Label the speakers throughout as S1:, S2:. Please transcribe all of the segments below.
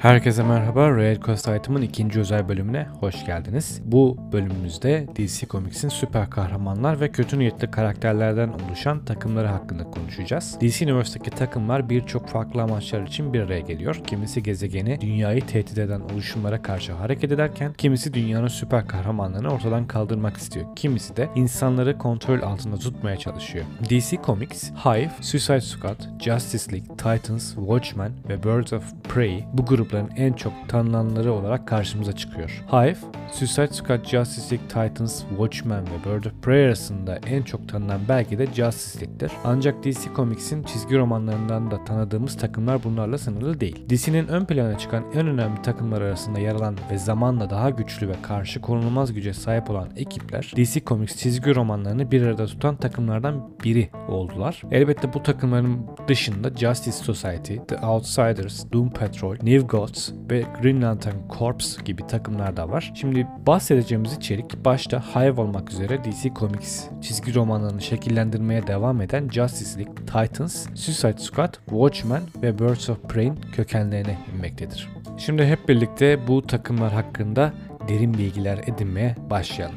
S1: Herkese merhaba. Royal Coast Item'ın ikinci özel bölümüne hoş geldiniz. Bu bölümümüzde DC Comics'in süper kahramanlar ve kötü niyetli karakterlerden oluşan takımları hakkında konuşacağız. DC Universe'daki takımlar birçok farklı amaçlar için bir araya geliyor. Kimisi gezegeni, dünyayı tehdit eden oluşumlara karşı hareket ederken, kimisi dünyanın süper kahramanlarını ortadan kaldırmak istiyor. Kimisi de insanları kontrol altında tutmaya çalışıyor. DC Comics, Hive, Suicide Squad, Justice League, Titans, Watchmen ve Birds of Prey bu grupların en çok tanınanları olarak karşımıza çıkıyor. Hive, Suicide Squad, Justice League, Titans, Watchmen ve Birds of Prey arasında en çok tanınan belki de Justice League'dir. Ancak DC Comics'in çizgi romanlarından da tanıdığımız takımlar bunlarla sınırlı değil. DC'nin ön plana çıkan en önemli takımlar arasında yer alan ve zamanla daha güçlü ve karşı konulmaz güce sahip olan ekipler DC Comics çizgi romanlarını bir arada tutan takımlardan biri oldular. Elbette bu takımların dışında Justice Society, The Outsiders, Doom Patrol, New Gods ve Green Lantern Corps gibi takımlar da var. Şimdi bahsedeceğimiz içerik başta Hive olmak üzere DC Comics çizgi romanlarını şekillendirmeye devam eden Justice League, Titans, Suicide Squad, Watchmen ve Birds of Prey'in kökenlerine inmektedir. Şimdi hep birlikte bu takımlar hakkında derin bilgiler edinmeye başlayalım.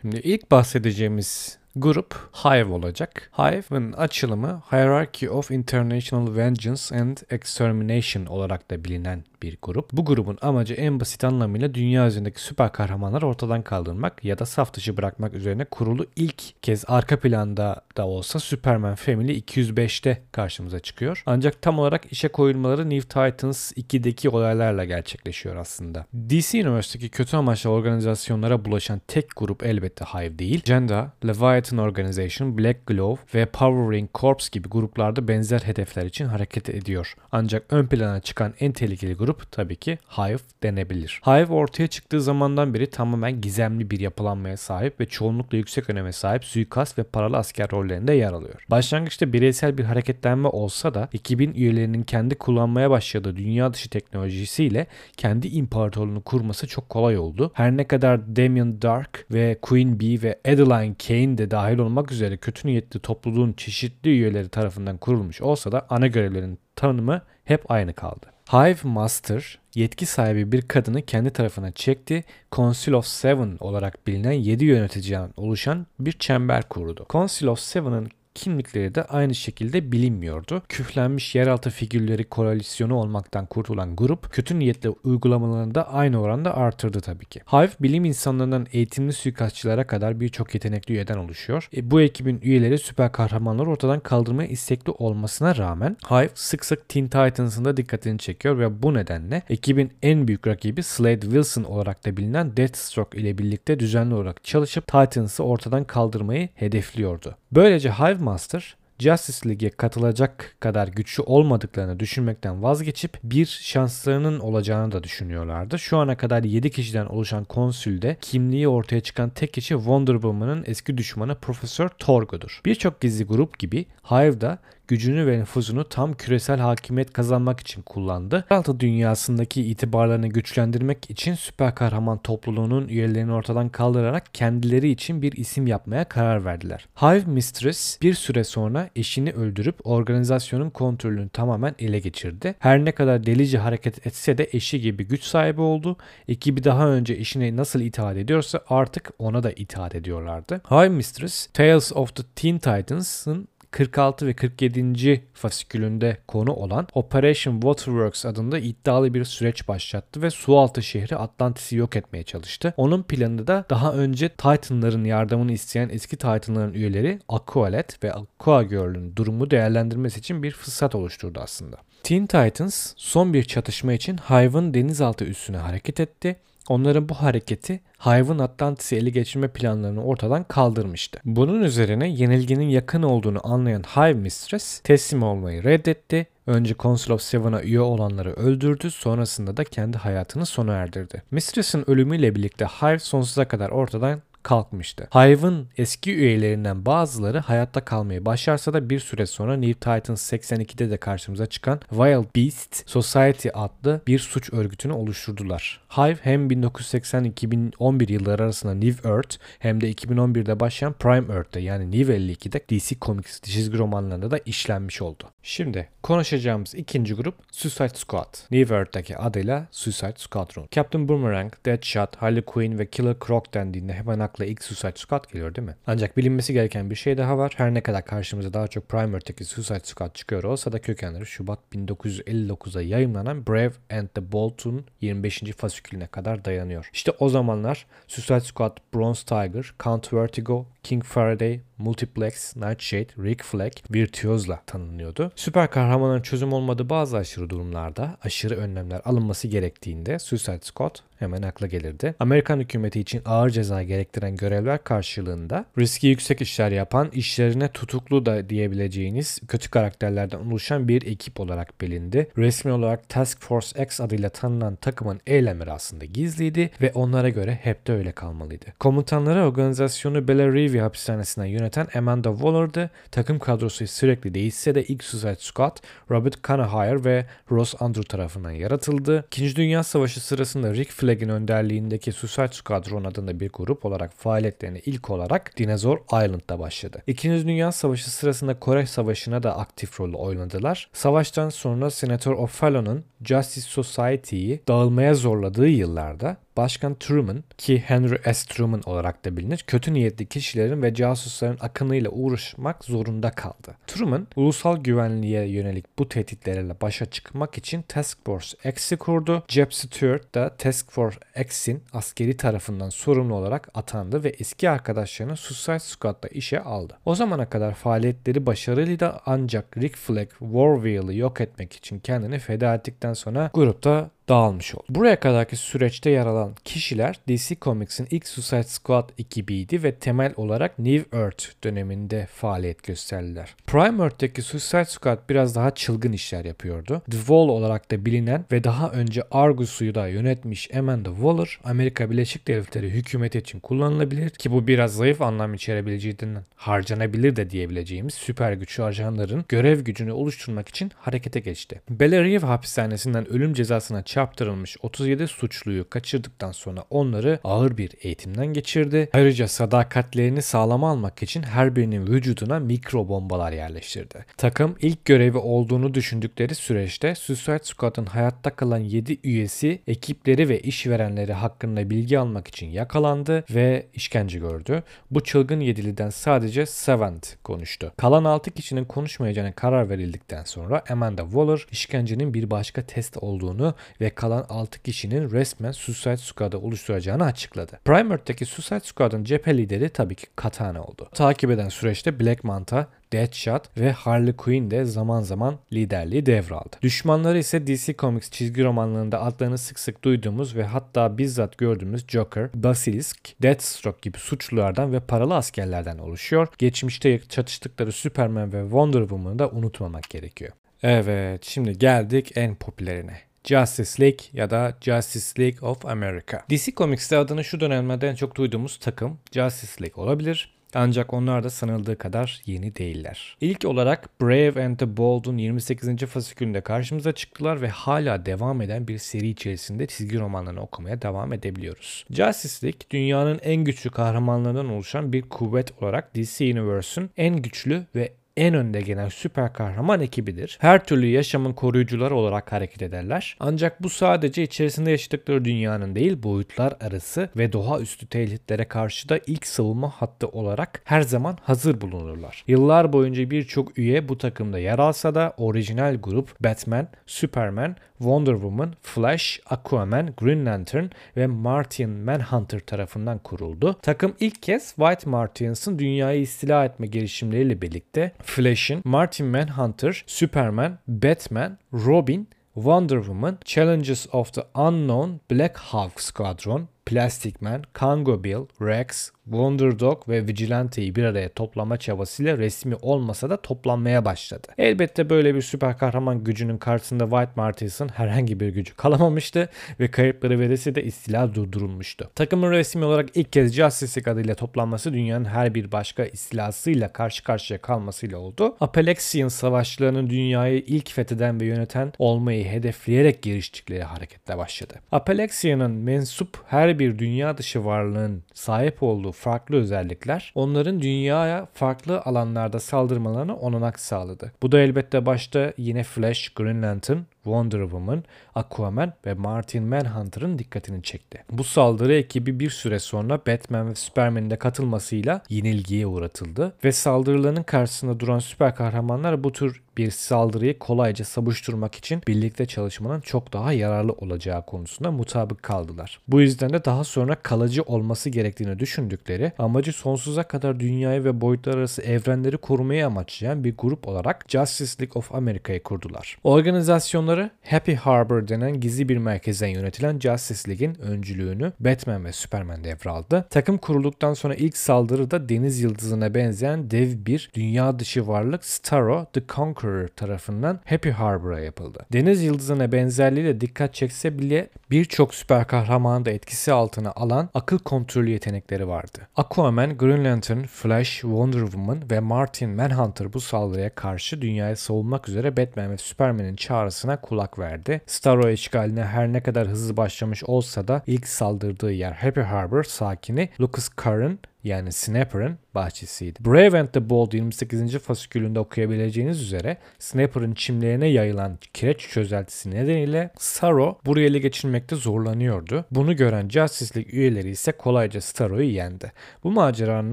S1: Şimdi ilk bahsedeceğimiz grup Hive olacak. Hive'ın açılımı Hierarchy of International Vengeance and Extermination olarak da bilinen bir grup. Bu grubun amacı en basit anlamıyla dünya üzerindeki süper kahramanları ortadan kaldırmak ya da saf dışı bırakmak üzerine kurulu ilk kez arka planda da olsa Superman Family 205'te karşımıza çıkıyor. Ancak tam olarak işe koyulmaları New Titans 2'deki olaylarla gerçekleşiyor aslında. DC Universe'deki kötü amaçlı organizasyonlara bulaşan tek grup elbette Hive değil. Agenda, Leviathan Organization, Black Glove ve Power Ring Corps gibi gruplarda benzer hedefler için hareket ediyor. Ancak ön plana çıkan en tehlikeli grup tabii ki Hive denebilir. Hive ortaya çıktığı zamandan beri tamamen gizemli bir yapılanmaya sahip ve çoğunlukla yüksek öneme sahip suikast ve paralı asker rollerinde yer alıyor. Başlangıçta bireysel bir hareketlenme olsa da 2000 üyelerinin kendi kullanmaya başladığı dünya dışı teknolojisiyle kendi imparatorluğunu kurması çok kolay oldu. Her ne kadar Damien Dark ve Queen Bee ve Adeline Kane de dahil olmak üzere kötü niyetli topluluğun çeşitli üyeleri tarafından kurulmuş olsa da ana görevlerin tanımı hep aynı kaldı. Hive Master yetki sahibi bir kadını kendi tarafına çekti. Council of Seven olarak bilinen 7 yöneticiden oluşan bir çember kurdu. Council of Seven'ın kimlikleri de aynı şekilde bilinmiyordu. Küflenmiş yeraltı figürleri koalisyonu olmaktan kurtulan grup kötü niyetle uygulamalarını da aynı oranda artırdı tabii ki. Hive bilim insanlarından eğitimli suikastçılara kadar birçok yetenekli üyeden oluşuyor. E, bu ekibin üyeleri süper kahramanları ortadan kaldırmaya istekli olmasına rağmen Hive sık sık Teen Titans'ın da dikkatini çekiyor ve bu nedenle ekibin en büyük rakibi Slade Wilson olarak da bilinen Deathstroke ile birlikte düzenli olarak çalışıp Titans'ı ortadan kaldırmayı hedefliyordu. Böylece Hive Master Justice League'e katılacak kadar güçlü olmadıklarını düşünmekten vazgeçip bir şanslarının olacağını da düşünüyorlardı. Şu ana kadar 7 kişiden oluşan konsülde kimliği ortaya çıkan tek kişi Wonder Woman'ın eski düşmanı Profesör Torgo'dur. Birçok gizli grup gibi Hive'da gücünü ve nüfuzunu tam küresel hakimiyet kazanmak için kullandı. Yeraltı dünyasındaki itibarlarını güçlendirmek için süper kahraman topluluğunun üyelerini ortadan kaldırarak kendileri için bir isim yapmaya karar verdiler. Hive Mistress bir süre sonra eşini öldürüp organizasyonun kontrolünü tamamen ele geçirdi. Her ne kadar delice hareket etse de eşi gibi güç sahibi oldu. Ekibi daha önce eşine nasıl itaat ediyorsa artık ona da itaat ediyorlardı. Hive Mistress, Tales of the Teen Titans'ın 46 ve 47. fasikülünde konu olan Operation Waterworks adında iddialı bir süreç başlattı ve sualtı şehri Atlantis'i yok etmeye çalıştı. Onun planı da daha önce Titan'ların yardımını isteyen eski Titan'ların üyeleri Aqualet ve Aqua Girl'ün durumu değerlendirmesi için bir fırsat oluşturdu aslında. Teen Titans son bir çatışma için Hive'ın denizaltı üssüne hareket etti Onların bu hareketi Hive'ın Atlantis'i ele geçirme planlarını ortadan kaldırmıştı. Bunun üzerine yenilginin yakın olduğunu anlayan Hive Mistress teslim olmayı reddetti. Önce Council of Seven'a üye olanları öldürdü, sonrasında da kendi hayatını sona erdirdi. Mistress'in ölümüyle birlikte Hive sonsuza kadar ortadan kalkmıştı. Hive'ın eski üyelerinden bazıları hayatta kalmayı başarsa da bir süre sonra New Titans 82'de de karşımıza çıkan Wild Beast Society adlı bir suç örgütünü oluşturdular. Hive hem 1980-2011 yılları arasında New Earth hem de 2011'de başlayan Prime Earth'te yani New 52'de DC Comics çizgi romanlarında da işlenmiş oldu. Şimdi konuşacağımız ikinci grup Suicide Squad. New Earth'taki adıyla Suicide Squadron. Captain Boomerang, Deadshot, Harley Quinn ve Killer Croc dendiğinde hemen akla ilk Suicide Squad geliyor değil mi? Ancak bilinmesi gereken bir şey daha var. Her ne kadar karşımıza daha çok Prime Earth'taki Suicide Squad çıkıyor olsa da kökenleri Şubat 1959'da yayınlanan Brave and the Bold'un 25. fasikülüne kadar dayanıyor. İşte o zamanlar Suicide Squad, Bronze Tiger, Count Vertigo, King Faraday, Multiplex, Nightshade, Rick Flag virtüözle tanınıyordu. Süper kahramanların çözüm olmadığı bazı aşırı durumlarda aşırı önlemler alınması gerektiğinde Suicide Squad hemen akla gelirdi. Amerikan hükümeti için ağır ceza gerektiren görevler karşılığında riski yüksek işler yapan, işlerine tutuklu da diyebileceğiniz kötü karakterlerden oluşan bir ekip olarak bilindi. Resmi olarak Task Force X adıyla tanınan takımın eylemleri aslında gizliydi ve onlara göre hep de öyle kalmalıydı. Komutanları organizasyonu Bellerive hapishanesinden yöneten Amanda Waller'dı. Takım kadrosu sürekli değişse de ilk Suicide Squad Robert Cannahire ve Ross Andrew tarafından yaratıldı. İkinci Dünya Savaşı sırasında Rick Flag'in önderliğindeki Suicide Squadron adında bir grup olarak faaliyetlerine ilk olarak Dinosaur Island'da başladı. İkinci Dünya Savaşı sırasında Kore Savaşı'na da aktif rol oynadılar. Savaştan sonra Senatör O'Fallon'un Justice Society'yi dağılmaya zorladığı yıllarda Başkan Truman ki Henry S. Truman olarak da bilinir kötü niyetli kişilerin ve casusların akınıyla uğraşmak zorunda kaldı. Truman ulusal güvenliğe yönelik bu tehditlerle başa çıkmak için Task Force X'i kurdu. Jeb Stuart da Task Force X'in askeri tarafından sorumlu olarak atandı ve eski arkadaşlarını Suicide Squad'da işe aldı. O zamana kadar faaliyetleri başarılıydı ancak Rick Flag Warwheel'ı yok etmek için kendini feda ettikten sonra grupta dağılmış oldu. Buraya kadarki süreçte yer alan kişiler DC Comics'in ilk Suicide Squad ekibiydi ve temel olarak New Earth döneminde faaliyet gösterdiler. Prime Earth'teki Suicide Squad biraz daha çılgın işler yapıyordu. The Wall olarak da bilinen ve daha önce Argus'u da yönetmiş Amanda Waller, Amerika Birleşik Devletleri hükümeti için kullanılabilir ki bu biraz zayıf anlam içerebileceğinden harcanabilir de diyebileceğimiz süper güçlü ajanların görev gücünü oluşturmak için harekete geçti. Bellerive hapishanesinden ölüm cezasına çarptırılmış 37 suçluyu kaçırdıktan sonra onları ağır bir eğitimden geçirdi. Ayrıca sadakatlerini sağlama almak için her birinin vücuduna mikro bombalar yerleştirdi. Takım ilk görevi olduğunu düşündükleri süreçte Suicide Squad'ın hayatta kalan 7 üyesi ekipleri ve işverenleri hakkında bilgi almak için yakalandı ve işkence gördü. Bu çılgın yediliden sadece Savant konuştu. Kalan 6 kişinin konuşmayacağına karar verildikten sonra Amanda Waller işkencenin bir başka test olduğunu ve ve kalan 6 kişinin resmen Suicide Squad'ı oluşturacağını açıkladı. Primer'daki Suicide Squad'ın cephe lideri tabii ki Katana oldu. Takip eden süreçte Black Manta, Deadshot ve Harley Quinn de zaman zaman liderliği devraldı. Düşmanları ise DC Comics çizgi romanlarında adlarını sık sık duyduğumuz ve hatta bizzat gördüğümüz Joker, Basilisk, Deathstroke gibi suçlulardan ve paralı askerlerden oluşuyor. Geçmişte çatıştıkları Superman ve Wonder Woman'ı da unutmamak gerekiyor. Evet şimdi geldik en popülerine. Justice League ya da Justice League of America. DC Comics'te adını şu dönemde en çok duyduğumuz takım Justice League olabilir. Ancak onlar da sanıldığı kadar yeni değiller. İlk olarak Brave and the Bold'un 28. fasikülünde karşımıza çıktılar ve hala devam eden bir seri içerisinde çizgi romanlarını okumaya devam edebiliyoruz. Justice League dünyanın en güçlü kahramanlarından oluşan bir kuvvet olarak DC Universe'ün en güçlü ve en önde gelen süper kahraman ekibidir. Her türlü yaşamın koruyucuları olarak hareket ederler. Ancak bu sadece içerisinde yaşadıkları dünyanın değil boyutlar arası ve doğaüstü tehditlere karşı da ilk savunma hattı olarak her zaman hazır bulunurlar. Yıllar boyunca birçok üye bu takımda yer alsa da orijinal grup Batman, Superman, Wonder Woman, Flash, Aquaman, Green Lantern ve Martian Manhunter tarafından kuruldu. Takım ilk kez White Martians'ın dünyayı istila etme girişimleriyle birlikte Flash'in, Martin Manhunter, Superman, Batman, Robin, Wonder Woman, Challenges of the Unknown, Black Hawk Squadron, Plastic Man, Congo Bill, Rex, Wonder Dog ve Vigilante'yi bir araya toplama çabasıyla resmi olmasa da toplanmaya başladı. Elbette böyle bir süper kahraman gücünün karşısında White Martins'ın herhangi bir gücü kalamamıştı ve kayıpları verisi de istila durdurulmuştu. Takımın resmi olarak ilk kez Justice League adıyla toplanması dünyanın her bir başka istilasıyla karşı karşıya kalmasıyla oldu. Apelexian savaşçılarının dünyayı ilk fetheden ve yöneten olmayı hedefleyerek giriştikleri hareketle başladı. Apelexian'ın mensup her bir dünya dışı varlığın sahip olduğu farklı özellikler onların dünyaya farklı alanlarda saldırmalarına olanak sağladı. Bu da elbette başta yine Flash, Green Lantern, Wonder Woman, Aquaman ve Martin Manhunter'ın dikkatini çekti. Bu saldırı ekibi bir süre sonra Batman ve Superman'in de katılmasıyla yenilgiye uğratıldı ve saldırılarının karşısında duran süper kahramanlar bu tür bir saldırıyı kolayca savuşturmak için birlikte çalışmanın çok daha yararlı olacağı konusunda mutabık kaldılar. Bu yüzden de daha sonra kalıcı olması gerektiğini düşündükleri amacı sonsuza kadar dünyayı ve boyutlar arası evrenleri korumayı amaçlayan bir grup olarak Justice League of America'yı kurdular. Organizasyonları Happy Harbor denen gizli bir merkezden yönetilen Justice League'in öncülüğünü Batman ve Superman devraldı. Takım kurulduktan sonra ilk saldırıda deniz yıldızına benzeyen dev bir dünya dışı varlık Starro the Conqueror tarafından Happy Harbor'a yapıldı. Deniz yıldızına benzerliğiyle dikkat çekse bile birçok süper kahramanı da etkisi altına alan akıl kontrolü yetenekleri vardı. Aquaman, Green Lantern, Flash, Wonder Woman ve Martin Manhunter bu saldırıya karşı dünyayı savunmak üzere Batman ve Superman'in çağrısına kulak verdi. Starro işgaline her ne kadar hızlı başlamış olsa da ilk saldırdığı yer Happy Harbor sakini Lucas Carr'ın yani Snapper'ın bahçesiydi. Brave and the Bold 28. fasikülünde okuyabileceğiniz üzere Snapper'ın çimlerine yayılan kireç çözeltisi nedeniyle Starro burayı ele geçirmekte zorlanıyordu. Bunu gören Justice League üyeleri ise kolayca Starro'yu yendi. Bu maceranın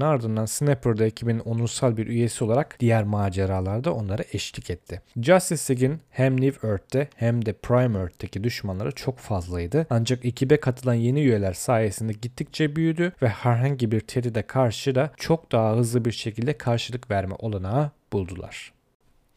S1: ardından Snapper da ekibin onursal bir üyesi olarak diğer maceralarda onlara eşlik etti. Justice League'in hem New Earth'te hem de Prime Earth'teki düşmanları çok fazlaydı. Ancak ekibe katılan yeni üyeler sayesinde gittikçe büyüdü ve herhangi bir tehdide karşı da çok daha hızlı bir şekilde karşılık verme olanağı buldular.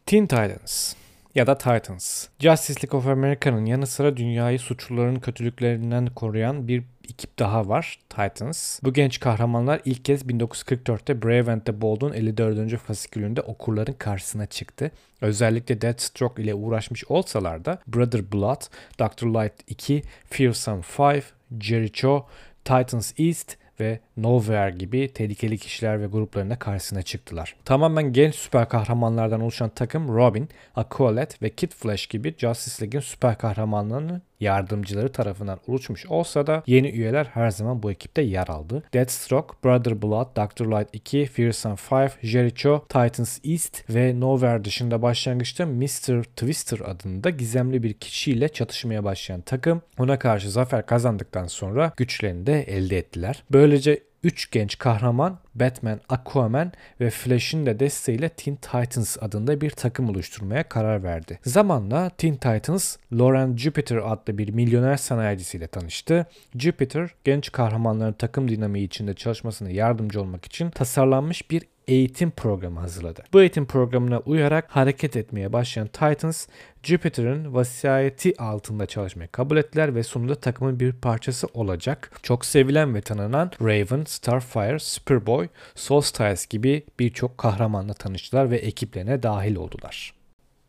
S1: Teen Titans ya da Titans. Justice League of America'nın yanı sıra dünyayı suçluların kötülüklerinden koruyan bir ekip daha var. Titans. Bu genç kahramanlar ilk kez 1944'te Brave and the Bold'un 54. fasikülünde okurların karşısına çıktı. Özellikle Deathstroke ile uğraşmış olsalar da Brother Blood, Dr. Light 2, Fearsome 5, Jericho, Titans East ve Nowhere gibi tehlikeli kişiler ve gruplarına karşısına çıktılar. Tamamen genç süper kahramanlardan oluşan takım Robin, Aqualet ve Kid Flash gibi Justice League'in süper kahramanlarının yardımcıları tarafından oluşmuş olsa da yeni üyeler her zaman bu ekipte yer aldı. Deathstroke, Brother Blood, Dr. Light 2, Fearsome 5, Jericho, Titans East ve Nowhere dışında başlangıçta Mr. Twister adında gizemli bir kişiyle çatışmaya başlayan takım ona karşı zafer kazandıktan sonra güçlerini de elde ettiler. Böylece 3 genç kahraman Batman, Aquaman ve Flash'in de desteğiyle Teen Titans adında bir takım oluşturmaya karar verdi. Zamanla Teen Titans, Lauren Jupiter adlı bir milyoner sanayicisiyle tanıştı. Jupiter, genç kahramanların takım dinamiği içinde çalışmasına yardımcı olmak için tasarlanmış bir eğitim programı hazırladı. Bu eğitim programına uyarak hareket etmeye başlayan Titans, Jupiter'ın vasiyeti altında çalışmayı kabul ettiler ve sonunda takımın bir parçası olacak. Çok sevilen ve tanınan Raven, Starfire, Superboy, Solstice gibi birçok kahramanla tanıştılar ve ekiplerine dahil oldular.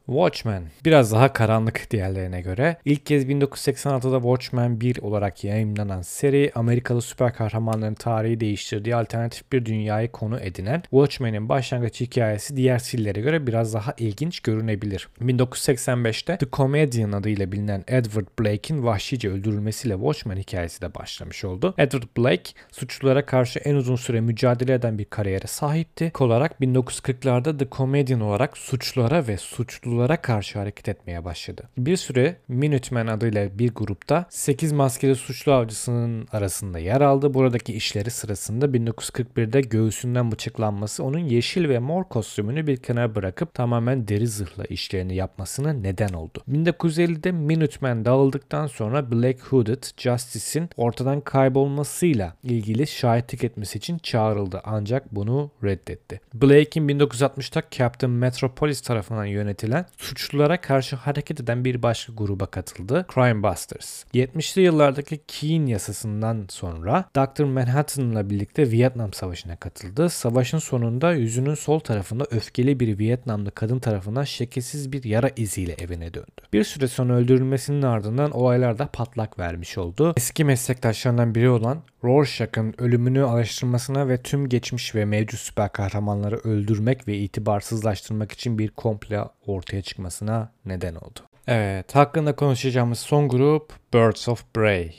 S1: Watchmen biraz daha karanlık diğerlerine göre. İlk kez 1986'da Watchmen 1 olarak yayınlanan seri Amerikalı süper kahramanların tarihi değiştirdiği alternatif bir dünyayı konu edinen Watchmen'in başlangıç hikayesi diğer serilere göre biraz daha ilginç görünebilir. 1985'te The Comedian adıyla bilinen Edward Blake'in vahşice öldürülmesiyle Watchmen hikayesi de başlamış oldu. Edward Blake suçlulara karşı en uzun süre mücadele eden bir kariyere sahipti. Olarak 1940'larda The Comedian olarak suçlulara ve suçlulara suçlulara karşı hareket etmeye başladı. Bir süre Minutemen adıyla bir grupta 8 maskeli suçlu avcısının arasında yer aldı. Buradaki işleri sırasında 1941'de göğsünden bıçaklanması onun yeşil ve mor kostümünü bir kenara bırakıp tamamen deri zırhla işlerini yapmasına neden oldu. 1950'de Minutemen dağıldıktan sonra Black Hooded Justice'in ortadan kaybolmasıyla ilgili şahitlik etmesi için çağrıldı ancak bunu reddetti. Blake'in 1960'ta Captain Metropolis tarafından yönetilen suçlulara karşı hareket eden bir başka gruba katıldı. Crime Busters. 70'li yıllardaki Keane yasasından sonra Dr. Manhattan'la birlikte Vietnam Savaşı'na katıldı. Savaşın sonunda yüzünün sol tarafında öfkeli bir Vietnamlı kadın tarafından şekilsiz bir yara iziyle evine döndü. Bir süre sonra öldürülmesinin ardından olaylarda patlak vermiş oldu. Eski meslektaşlarından biri olan Rorschach'ın ölümünü araştırmasına ve tüm geçmiş ve mevcut süper kahramanları öldürmek ve itibarsızlaştırmak için bir komplo ortaya çıkmasına neden oldu. Evet, hakkında konuşacağımız son grup Birds of Prey.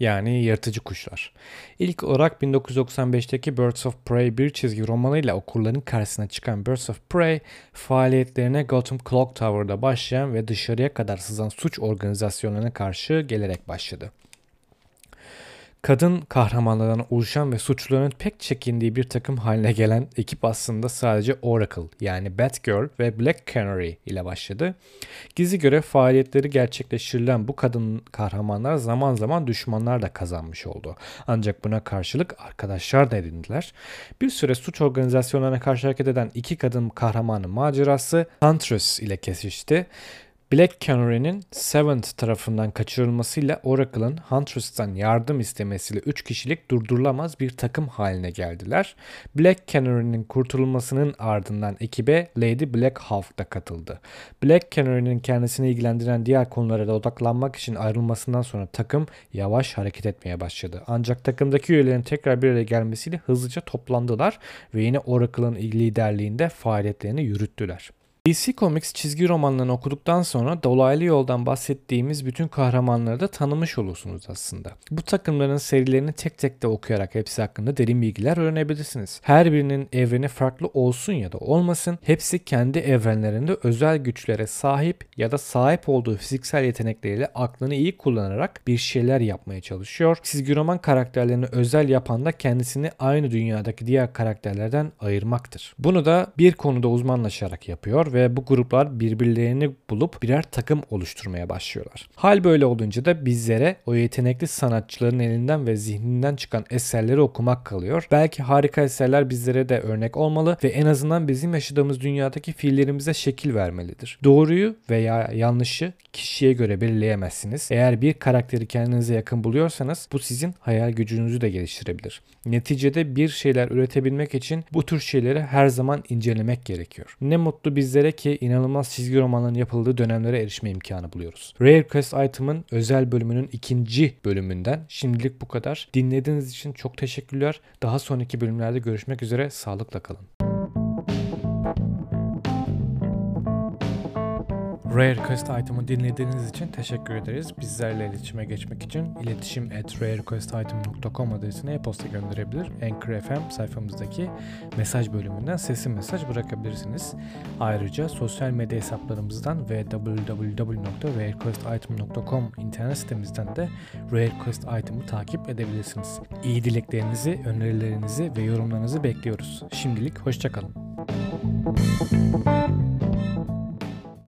S1: yani yırtıcı kuşlar. İlk olarak 1995'teki Birds of Prey bir çizgi romanıyla okurların karşısına çıkan Birds of Prey faaliyetlerine Gotham Clock Tower'da başlayan ve dışarıya kadar sızan suç organizasyonlarına karşı gelerek başladı kadın kahramanlardan oluşan ve suçluların pek çekindiği bir takım haline gelen ekip aslında sadece Oracle yani Batgirl ve Black Canary ile başladı. Gizli görev faaliyetleri gerçekleştirilen bu kadın kahramanlar zaman zaman düşmanlar da kazanmış oldu. Ancak buna karşılık arkadaşlar da edindiler. Bir süre suç organizasyonlarına karşı hareket eden iki kadın kahramanın macerası Huntress ile kesişti. Black Canary'nin Seventh tarafından kaçırılmasıyla Oracle'ın Huntress'tan yardım istemesiyle 3 kişilik durdurulamaz bir takım haline geldiler. Black Canary'nin kurtulmasının ardından ekibe Lady Black Hawk da katıldı. Black Canary'nin kendisini ilgilendiren diğer konulara da odaklanmak için ayrılmasından sonra takım yavaş hareket etmeye başladı. Ancak takımdaki üyelerin tekrar bir araya gelmesiyle hızlıca toplandılar ve yine Oracle'ın liderliğinde faaliyetlerini yürüttüler. DC Comics çizgi romanlarını okuduktan sonra dolaylı yoldan bahsettiğimiz bütün kahramanları da tanımış olursunuz aslında. Bu takımların serilerini tek tek de okuyarak hepsi hakkında derin bilgiler öğrenebilirsiniz. Her birinin evreni farklı olsun ya da olmasın hepsi kendi evrenlerinde özel güçlere sahip ya da sahip olduğu fiziksel yetenekleriyle aklını iyi kullanarak bir şeyler yapmaya çalışıyor. Çizgi roman karakterlerini özel yapan da kendisini aynı dünyadaki diğer karakterlerden ayırmaktır. Bunu da bir konuda uzmanlaşarak yapıyor ve bu gruplar birbirlerini bulup birer takım oluşturmaya başlıyorlar. Hal böyle olunca da bizlere o yetenekli sanatçıların elinden ve zihninden çıkan eserleri okumak kalıyor. Belki harika eserler bizlere de örnek olmalı ve en azından bizim yaşadığımız dünyadaki fiillerimize şekil vermelidir. Doğruyu veya yanlışı kişiye göre belirleyemezsiniz. Eğer bir karakteri kendinize yakın buluyorsanız bu sizin hayal gücünüzü de geliştirebilir. Neticede bir şeyler üretebilmek için bu tür şeyleri her zaman incelemek gerekiyor. Ne mutlu bizlere üzere ki inanılmaz çizgi romanların yapıldığı dönemlere erişme imkanı buluyoruz. Rare Quest Item'ın özel bölümünün ikinci bölümünden şimdilik bu kadar. Dinlediğiniz için çok teşekkürler. Daha sonraki bölümlerde görüşmek üzere. Sağlıkla kalın. Rare Quest item'ı dinlediğiniz için teşekkür ederiz. Bizlerle iletişime geçmek için iletişim at rarequestitem.com adresine e-posta gönderebilir. Anchor FM sayfamızdaki mesaj bölümünden sesli mesaj bırakabilirsiniz. Ayrıca sosyal medya hesaplarımızdan ve www.rarequestitem.com internet sitemizden de Rare Quest item'ı takip edebilirsiniz. İyi dileklerinizi, önerilerinizi ve yorumlarınızı bekliyoruz. Şimdilik hoşçakalın. Müzik